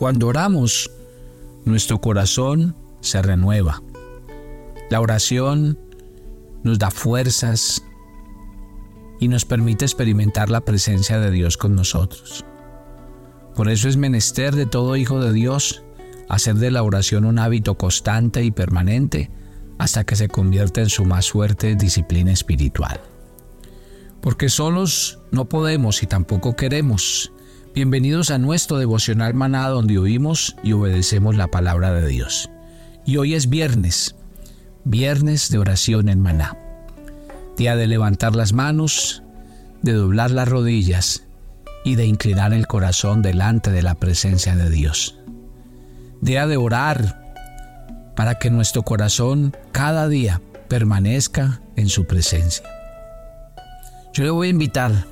Cuando oramos, nuestro corazón se renueva. La oración nos da fuerzas y nos permite experimentar la presencia de Dios con nosotros. Por eso es menester de todo hijo de Dios hacer de la oración un hábito constante y permanente hasta que se convierta en su más fuerte disciplina espiritual. Porque solos no podemos y tampoco queremos. Bienvenidos a nuestro devocional maná donde oímos y obedecemos la palabra de Dios. Y hoy es viernes, viernes de oración en maná. Día de levantar las manos, de doblar las rodillas y de inclinar el corazón delante de la presencia de Dios. Día de orar para que nuestro corazón cada día permanezca en su presencia. Yo le voy a invitar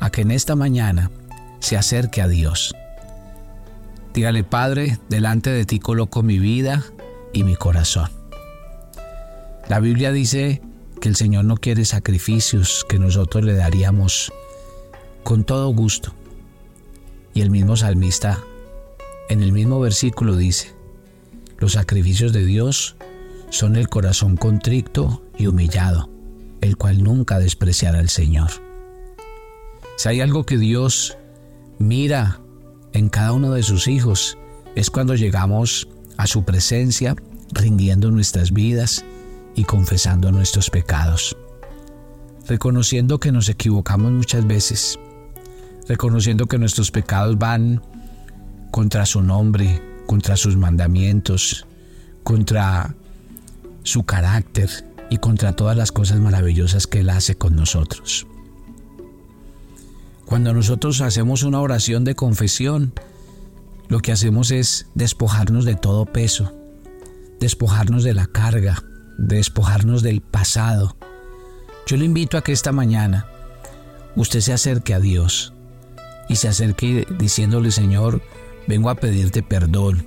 a que en esta mañana se acerque a Dios. Dígale, Padre, delante de ti coloco mi vida y mi corazón. La Biblia dice que el Señor no quiere sacrificios que nosotros le daríamos con todo gusto. Y el mismo salmista en el mismo versículo dice, los sacrificios de Dios son el corazón contrito y humillado, el cual nunca despreciará al Señor. Si hay algo que Dios mira en cada uno de sus hijos, es cuando llegamos a su presencia rindiendo nuestras vidas y confesando nuestros pecados, reconociendo que nos equivocamos muchas veces, reconociendo que nuestros pecados van contra su nombre, contra sus mandamientos, contra su carácter y contra todas las cosas maravillosas que Él hace con nosotros. Cuando nosotros hacemos una oración de confesión, lo que hacemos es despojarnos de todo peso, despojarnos de la carga, despojarnos del pasado. Yo le invito a que esta mañana usted se acerque a Dios y se acerque diciéndole, Señor, vengo a pedirte perdón,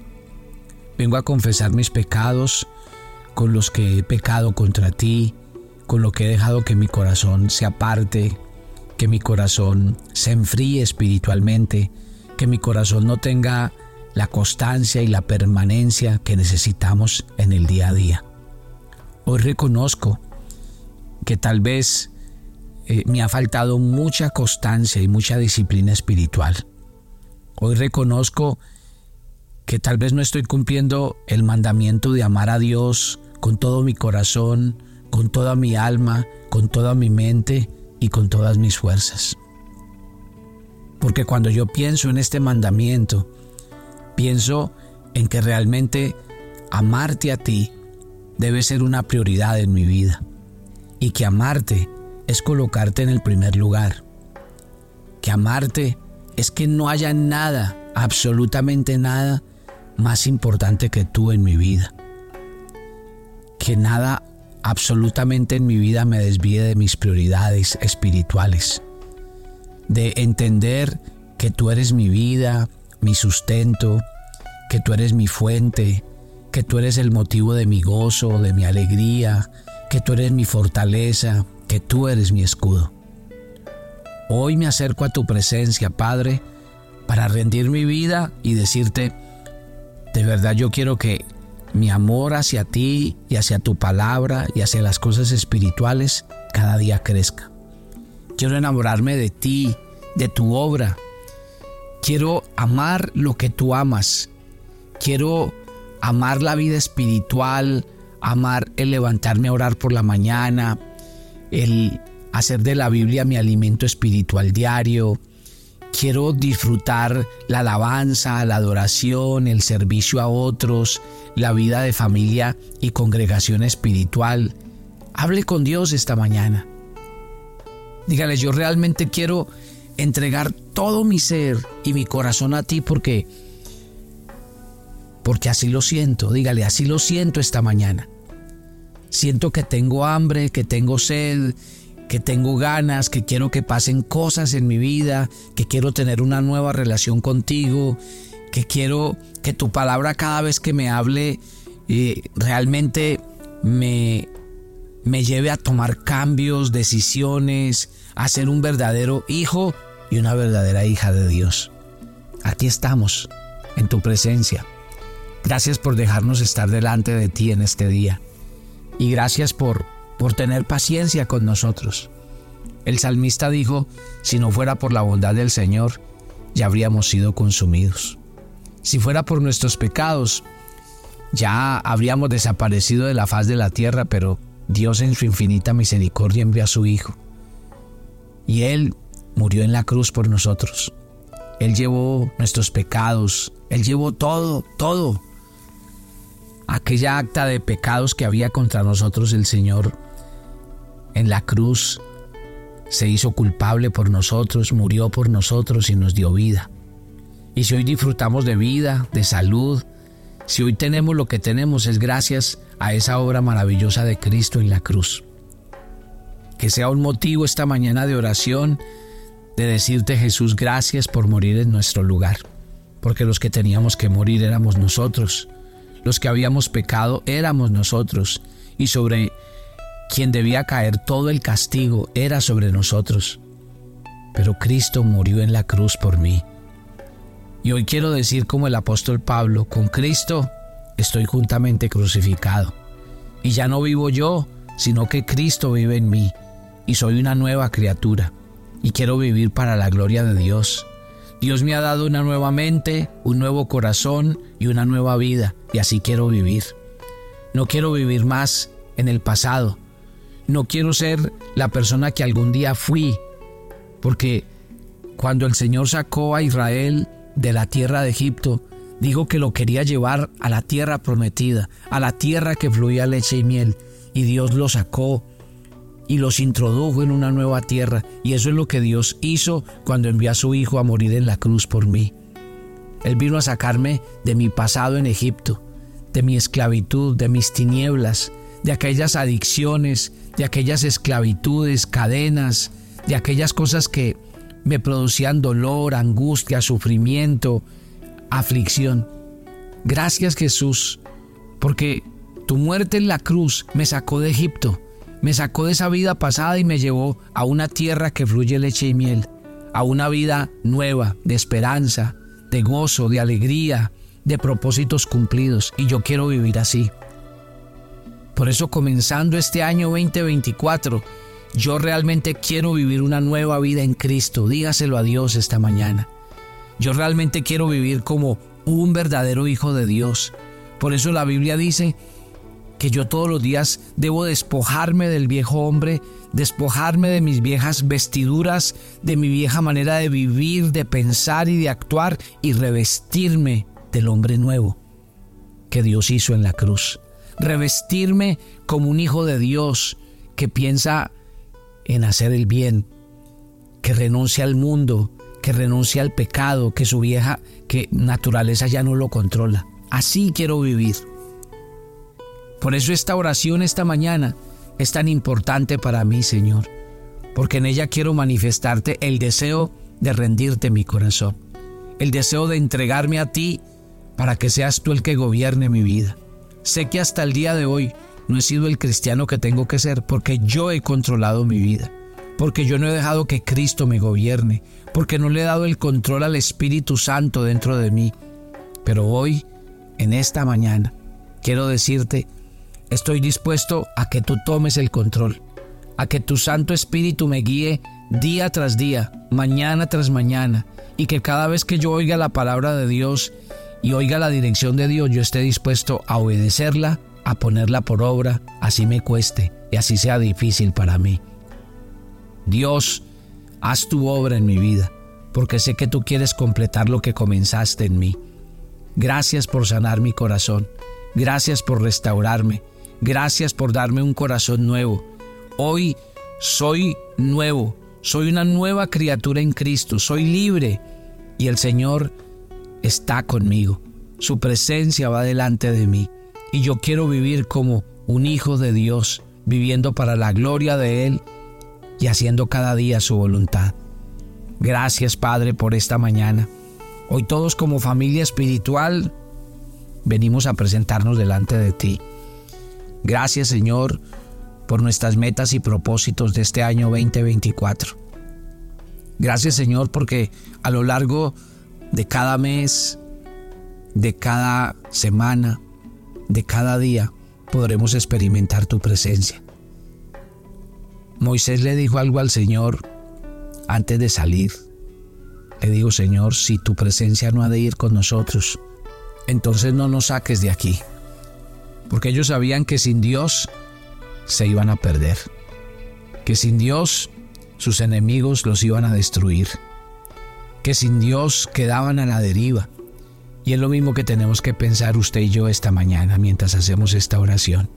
vengo a confesar mis pecados con los que he pecado contra ti, con lo que he dejado que mi corazón se aparte, que mi corazón se enfríe espiritualmente, que mi corazón no tenga la constancia y la permanencia que necesitamos en el día a día. Hoy reconozco que tal vez eh, me ha faltado mucha constancia y mucha disciplina espiritual. Hoy reconozco que tal vez no estoy cumpliendo el mandamiento de amar a Dios con todo mi corazón, con toda mi alma, con toda mi mente y con todas mis fuerzas. Porque cuando yo pienso en este mandamiento, pienso en que realmente amarte a ti debe ser una prioridad en mi vida y que amarte es colocarte en el primer lugar. Que amarte es que no haya nada, absolutamente nada, más importante que tú en mi vida. Que nada absolutamente en mi vida me desvíe de mis prioridades espirituales. De entender que tú eres mi vida, mi sustento, que tú eres mi fuente, que tú eres el motivo de mi gozo, de mi alegría, que tú eres mi fortaleza, que tú eres mi escudo. Hoy me acerco a tu presencia, Padre, para rendir mi vida y decirte, de verdad yo quiero que mi amor hacia ti y hacia tu palabra y hacia las cosas espirituales cada día crezca. Quiero enamorarme de ti, de tu obra. Quiero amar lo que tú amas. Quiero amar la vida espiritual, amar el levantarme a orar por la mañana, el hacer de la Biblia mi alimento espiritual diario. Quiero disfrutar la alabanza, la adoración, el servicio a otros, la vida de familia y congregación espiritual. Hable con Dios esta mañana. Dígale, yo realmente quiero entregar todo mi ser y mi corazón a ti porque porque así lo siento. Dígale, así lo siento esta mañana. Siento que tengo hambre, que tengo sed, que tengo ganas, que quiero que pasen cosas en mi vida, que quiero tener una nueva relación contigo, que quiero que tu palabra cada vez que me hable eh, realmente me, me lleve a tomar cambios, decisiones, a ser un verdadero hijo y una verdadera hija de Dios. Aquí estamos en tu presencia. Gracias por dejarnos estar delante de ti en este día. Y gracias por, por tener paciencia con nosotros. El salmista dijo, si no fuera por la bondad del Señor, ya habríamos sido consumidos. Si fuera por nuestros pecados, ya habríamos desaparecido de la faz de la tierra, pero Dios en su infinita misericordia envió a su Hijo. Y Él murió en la cruz por nosotros. Él llevó nuestros pecados, Él llevó todo, todo. Aquella acta de pecados que había contra nosotros el Señor en la cruz se hizo culpable por nosotros, murió por nosotros y nos dio vida. Y si hoy disfrutamos de vida, de salud, si hoy tenemos lo que tenemos es gracias a esa obra maravillosa de Cristo en la cruz. Que sea un motivo esta mañana de oración de decirte Jesús gracias por morir en nuestro lugar, porque los que teníamos que morir éramos nosotros, los que habíamos pecado éramos nosotros, y sobre quien debía caer todo el castigo era sobre nosotros. Pero Cristo murió en la cruz por mí. Y hoy quiero decir como el apóstol Pablo, con Cristo estoy juntamente crucificado. Y ya no vivo yo, sino que Cristo vive en mí. Y soy una nueva criatura. Y quiero vivir para la gloria de Dios. Dios me ha dado una nueva mente, un nuevo corazón y una nueva vida. Y así quiero vivir. No quiero vivir más en el pasado, no quiero ser la persona que algún día fui, porque cuando el Señor sacó a Israel de la tierra de Egipto, dijo que lo quería llevar a la tierra prometida, a la tierra que fluía leche y miel, y Dios lo sacó y los introdujo en una nueva tierra, y eso es lo que Dios hizo cuando envió a su Hijo a morir en la cruz por mí. Él vino a sacarme de mi pasado en Egipto, de mi esclavitud, de mis tinieblas, de aquellas adicciones, de aquellas esclavitudes, cadenas, de aquellas cosas que me producían dolor, angustia, sufrimiento, aflicción. Gracias Jesús, porque tu muerte en la cruz me sacó de Egipto, me sacó de esa vida pasada y me llevó a una tierra que fluye leche y miel, a una vida nueva, de esperanza, de gozo, de alegría, de propósitos cumplidos. Y yo quiero vivir así. Por eso comenzando este año 2024, yo realmente quiero vivir una nueva vida en Cristo. Dígaselo a Dios esta mañana. Yo realmente quiero vivir como un verdadero hijo de Dios. Por eso la Biblia dice que yo todos los días debo despojarme del viejo hombre, despojarme de mis viejas vestiduras, de mi vieja manera de vivir, de pensar y de actuar y revestirme del hombre nuevo que Dios hizo en la cruz revestirme como un hijo de Dios que piensa en hacer el bien, que renuncia al mundo, que renuncia al pecado, que su vieja que naturaleza ya no lo controla. Así quiero vivir. Por eso esta oración esta mañana es tan importante para mí, Señor, porque en ella quiero manifestarte el deseo de rendirte mi corazón, el deseo de entregarme a ti para que seas tú el que gobierne mi vida. Sé que hasta el día de hoy no he sido el cristiano que tengo que ser porque yo he controlado mi vida, porque yo no he dejado que Cristo me gobierne, porque no le he dado el control al Espíritu Santo dentro de mí. Pero hoy, en esta mañana, quiero decirte, estoy dispuesto a que tú tomes el control, a que tu Santo Espíritu me guíe día tras día, mañana tras mañana, y que cada vez que yo oiga la palabra de Dios y oiga la dirección de Dios, yo esté dispuesto a obedecerla, a ponerla por obra, así me cueste y así sea difícil para mí. Dios, haz tu obra en mi vida, porque sé que tú quieres completar lo que comenzaste en mí. Gracias por sanar mi corazón, gracias por restaurarme, gracias por darme un corazón nuevo. Hoy soy nuevo, soy una nueva criatura en Cristo, soy libre y el Señor está conmigo. Su presencia va delante de mí. Y yo quiero vivir como un hijo de Dios, viviendo para la gloria de Él y haciendo cada día su voluntad. Gracias Padre por esta mañana. Hoy todos como familia espiritual venimos a presentarnos delante de ti. Gracias Señor por nuestras metas y propósitos de este año 2024. Gracias Señor porque a lo largo de cada mes de cada semana, de cada día, podremos experimentar tu presencia. Moisés le dijo algo al Señor antes de salir. Le digo, Señor, si tu presencia no ha de ir con nosotros, entonces no nos saques de aquí. Porque ellos sabían que sin Dios se iban a perder. Que sin Dios sus enemigos los iban a destruir. Que sin Dios quedaban a la deriva. Y es lo mismo que tenemos que pensar usted y yo esta mañana mientras hacemos esta oración.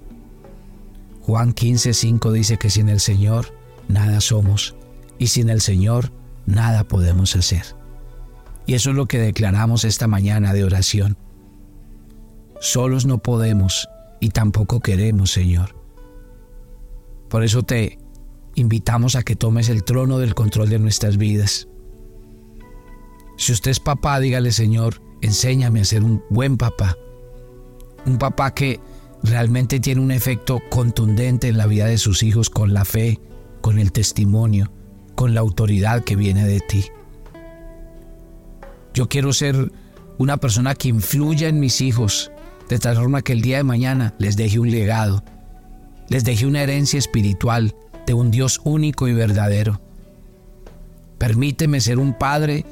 Juan 15:5 dice que sin el Señor nada somos y sin el Señor nada podemos hacer. Y eso es lo que declaramos esta mañana de oración. Solos no podemos y tampoco queremos, Señor. Por eso te invitamos a que tomes el trono del control de nuestras vidas. Si usted es papá, dígale, Señor, enséñame a ser un buen papá. Un papá que realmente tiene un efecto contundente en la vida de sus hijos con la fe, con el testimonio, con la autoridad que viene de ti. Yo quiero ser una persona que influya en mis hijos, de tal forma que el día de mañana les deje un legado, les deje una herencia espiritual de un Dios único y verdadero. Permíteme ser un padre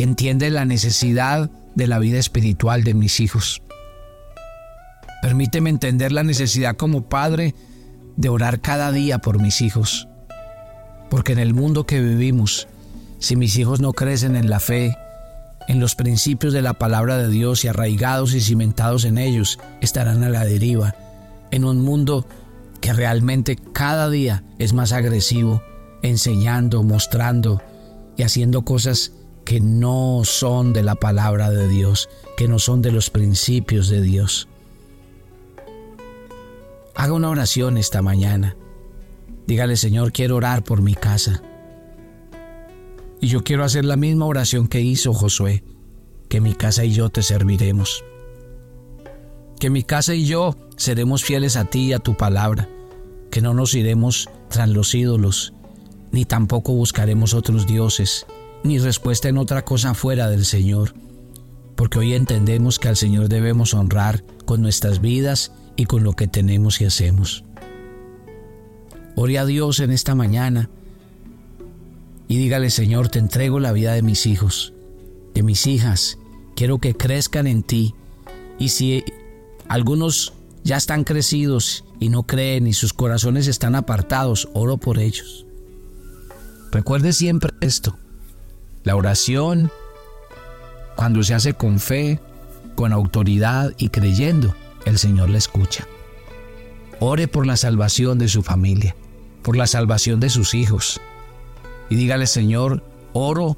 que entiende la necesidad de la vida espiritual de mis hijos. Permíteme entender la necesidad como padre de orar cada día por mis hijos. Porque en el mundo que vivimos, si mis hijos no crecen en la fe, en los principios de la palabra de Dios y arraigados y cimentados en ellos, estarán a la deriva, en un mundo que realmente cada día es más agresivo, enseñando, mostrando y haciendo cosas que no son de la palabra de Dios, que no son de los principios de Dios. Haga una oración esta mañana. Dígale, Señor, quiero orar por mi casa. Y yo quiero hacer la misma oración que hizo Josué, que mi casa y yo te serviremos. Que mi casa y yo seremos fieles a ti y a tu palabra, que no nos iremos tras los ídolos, ni tampoco buscaremos otros dioses, ni respuesta en otra cosa fuera del Señor, porque hoy entendemos que al Señor debemos honrar con nuestras vidas y con lo que tenemos y hacemos. Ore a Dios en esta mañana y dígale, Señor, te entrego la vida de mis hijos, de mis hijas, quiero que crezcan en ti. Y si algunos ya están crecidos y no creen y sus corazones están apartados, oro por ellos. Recuerde siempre esto, la oración, cuando se hace con fe, con autoridad y creyendo, el Señor la escucha. Ore por la salvación de su familia, por la salvación de sus hijos. Y dígale, Señor, oro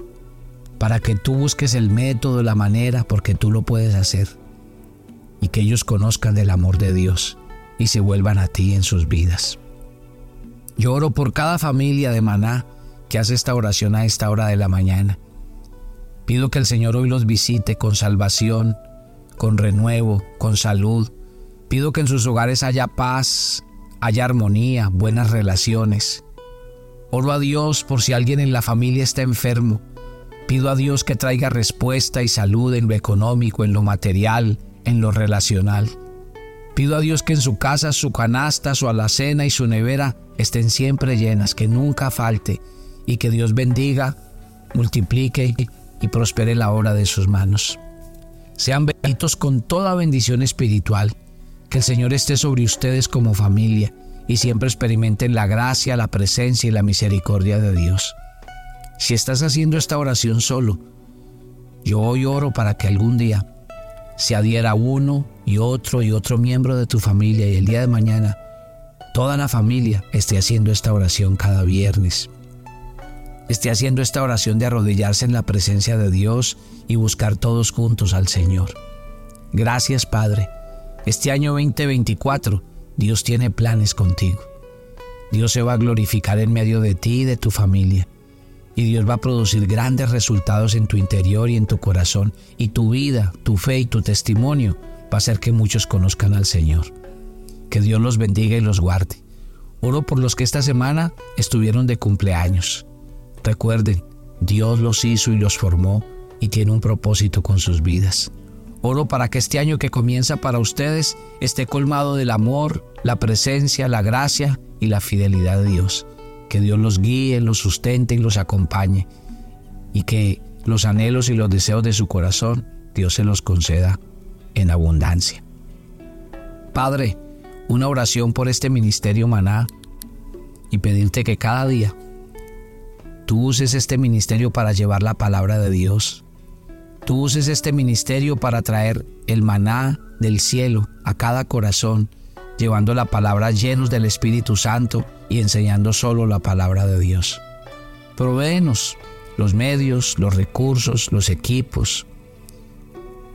para que tú busques el método, la manera, porque tú lo puedes hacer. Y que ellos conozcan del amor de Dios y se vuelvan a ti en sus vidas. Yo oro por cada familia de Maná que hace esta oración a esta hora de la mañana. Pido que el Señor hoy los visite con salvación, con renuevo, con salud. Pido que en sus hogares haya paz, haya armonía, buenas relaciones. Oro a Dios por si alguien en la familia está enfermo. Pido a Dios que traiga respuesta y salud en lo económico, en lo material, en lo relacional. Pido a Dios que en su casa, su canasta, su alacena y su nevera estén siempre llenas, que nunca falte y que Dios bendiga, multiplique y prospere la obra de sus manos. Sean benditos con toda bendición espiritual. Que el Señor esté sobre ustedes como familia y siempre experimenten la gracia, la presencia y la misericordia de Dios. Si estás haciendo esta oración solo, yo hoy oro para que algún día se adhiera uno y otro y otro miembro de tu familia y el día de mañana toda la familia esté haciendo esta oración cada viernes esté haciendo esta oración de arrodillarse en la presencia de Dios y buscar todos juntos al Señor. Gracias Padre. Este año 2024 Dios tiene planes contigo. Dios se va a glorificar en medio de ti y de tu familia. Y Dios va a producir grandes resultados en tu interior y en tu corazón. Y tu vida, tu fe y tu testimonio va a hacer que muchos conozcan al Señor. Que Dios los bendiga y los guarde. Oro por los que esta semana estuvieron de cumpleaños. Recuerden, Dios los hizo y los formó y tiene un propósito con sus vidas. Oro para que este año que comienza para ustedes esté colmado del amor, la presencia, la gracia y la fidelidad de Dios. Que Dios los guíe, los sustente y los acompañe. Y que los anhelos y los deseos de su corazón, Dios se los conceda en abundancia. Padre, una oración por este ministerio maná y pedirte que cada día tú uses este ministerio para llevar la palabra de Dios. Tú uses este ministerio para traer el maná del cielo a cada corazón, llevando la palabra llenos del Espíritu Santo y enseñando solo la palabra de Dios. Provéenos los medios, los recursos, los equipos.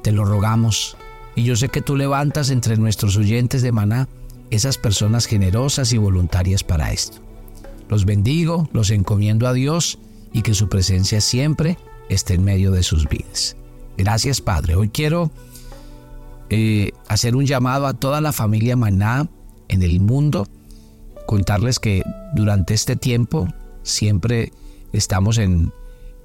Te lo rogamos. Y yo sé que tú levantas entre nuestros oyentes de maná esas personas generosas y voluntarias para esto. Los bendigo, los encomiendo a Dios y que su presencia siempre esté en medio de sus vidas. Gracias Padre. Hoy quiero eh, hacer un llamado a toda la familia Maná en el mundo, contarles que durante este tiempo siempre estamos en,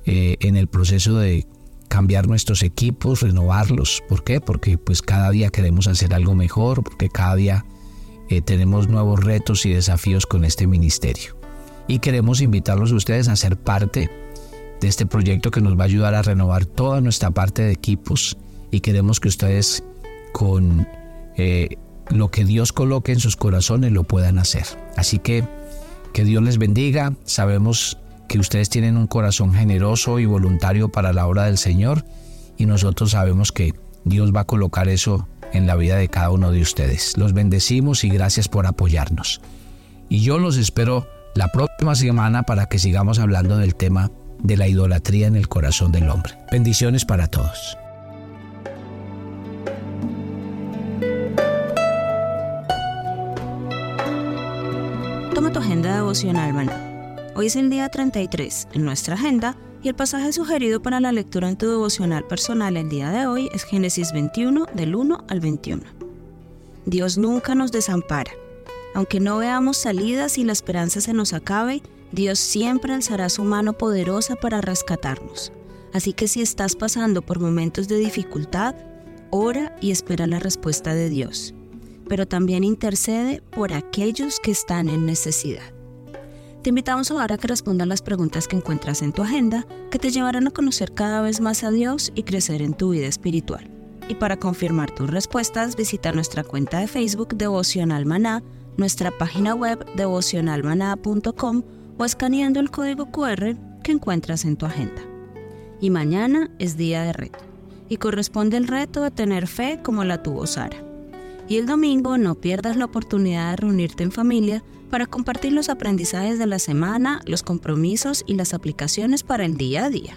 eh, en el proceso de cambiar nuestros equipos, renovarlos. ¿Por qué? Porque pues cada día queremos hacer algo mejor, porque cada día eh, tenemos nuevos retos y desafíos con este ministerio. Y queremos invitarlos a ustedes a ser parte de este proyecto que nos va a ayudar a renovar toda nuestra parte de equipos y queremos que ustedes con eh, lo que Dios coloque en sus corazones lo puedan hacer. Así que que Dios les bendiga. Sabemos que ustedes tienen un corazón generoso y voluntario para la obra del Señor y nosotros sabemos que Dios va a colocar eso en la vida de cada uno de ustedes. Los bendecimos y gracias por apoyarnos. Y yo los espero la próxima semana para que sigamos hablando del tema de la idolatría en el corazón del hombre. Bendiciones para todos. Toma tu agenda devocional, maná. Hoy es el día 33 en nuestra agenda y el pasaje sugerido para la lectura en tu devocional personal el día de hoy es Génesis 21 del 1 al 21. Dios nunca nos desampara. Aunque no veamos salidas y la esperanza se nos acabe, Dios siempre alzará su mano poderosa para rescatarnos. Así que si estás pasando por momentos de dificultad, ora y espera la respuesta de Dios. Pero también intercede por aquellos que están en necesidad. Te invitamos ahora a que respondas las preguntas que encuentras en tu agenda, que te llevarán a conocer cada vez más a Dios y crecer en tu vida espiritual. Y para confirmar tus respuestas, visita nuestra cuenta de Facebook Devocional Maná, nuestra página web devocionalmaná.com o escaneando el código QR que encuentras en tu agenda. Y mañana es día de reto, y corresponde el reto de tener fe como la tuvo Sara. Y el domingo no pierdas la oportunidad de reunirte en familia para compartir los aprendizajes de la semana, los compromisos y las aplicaciones para el día a día.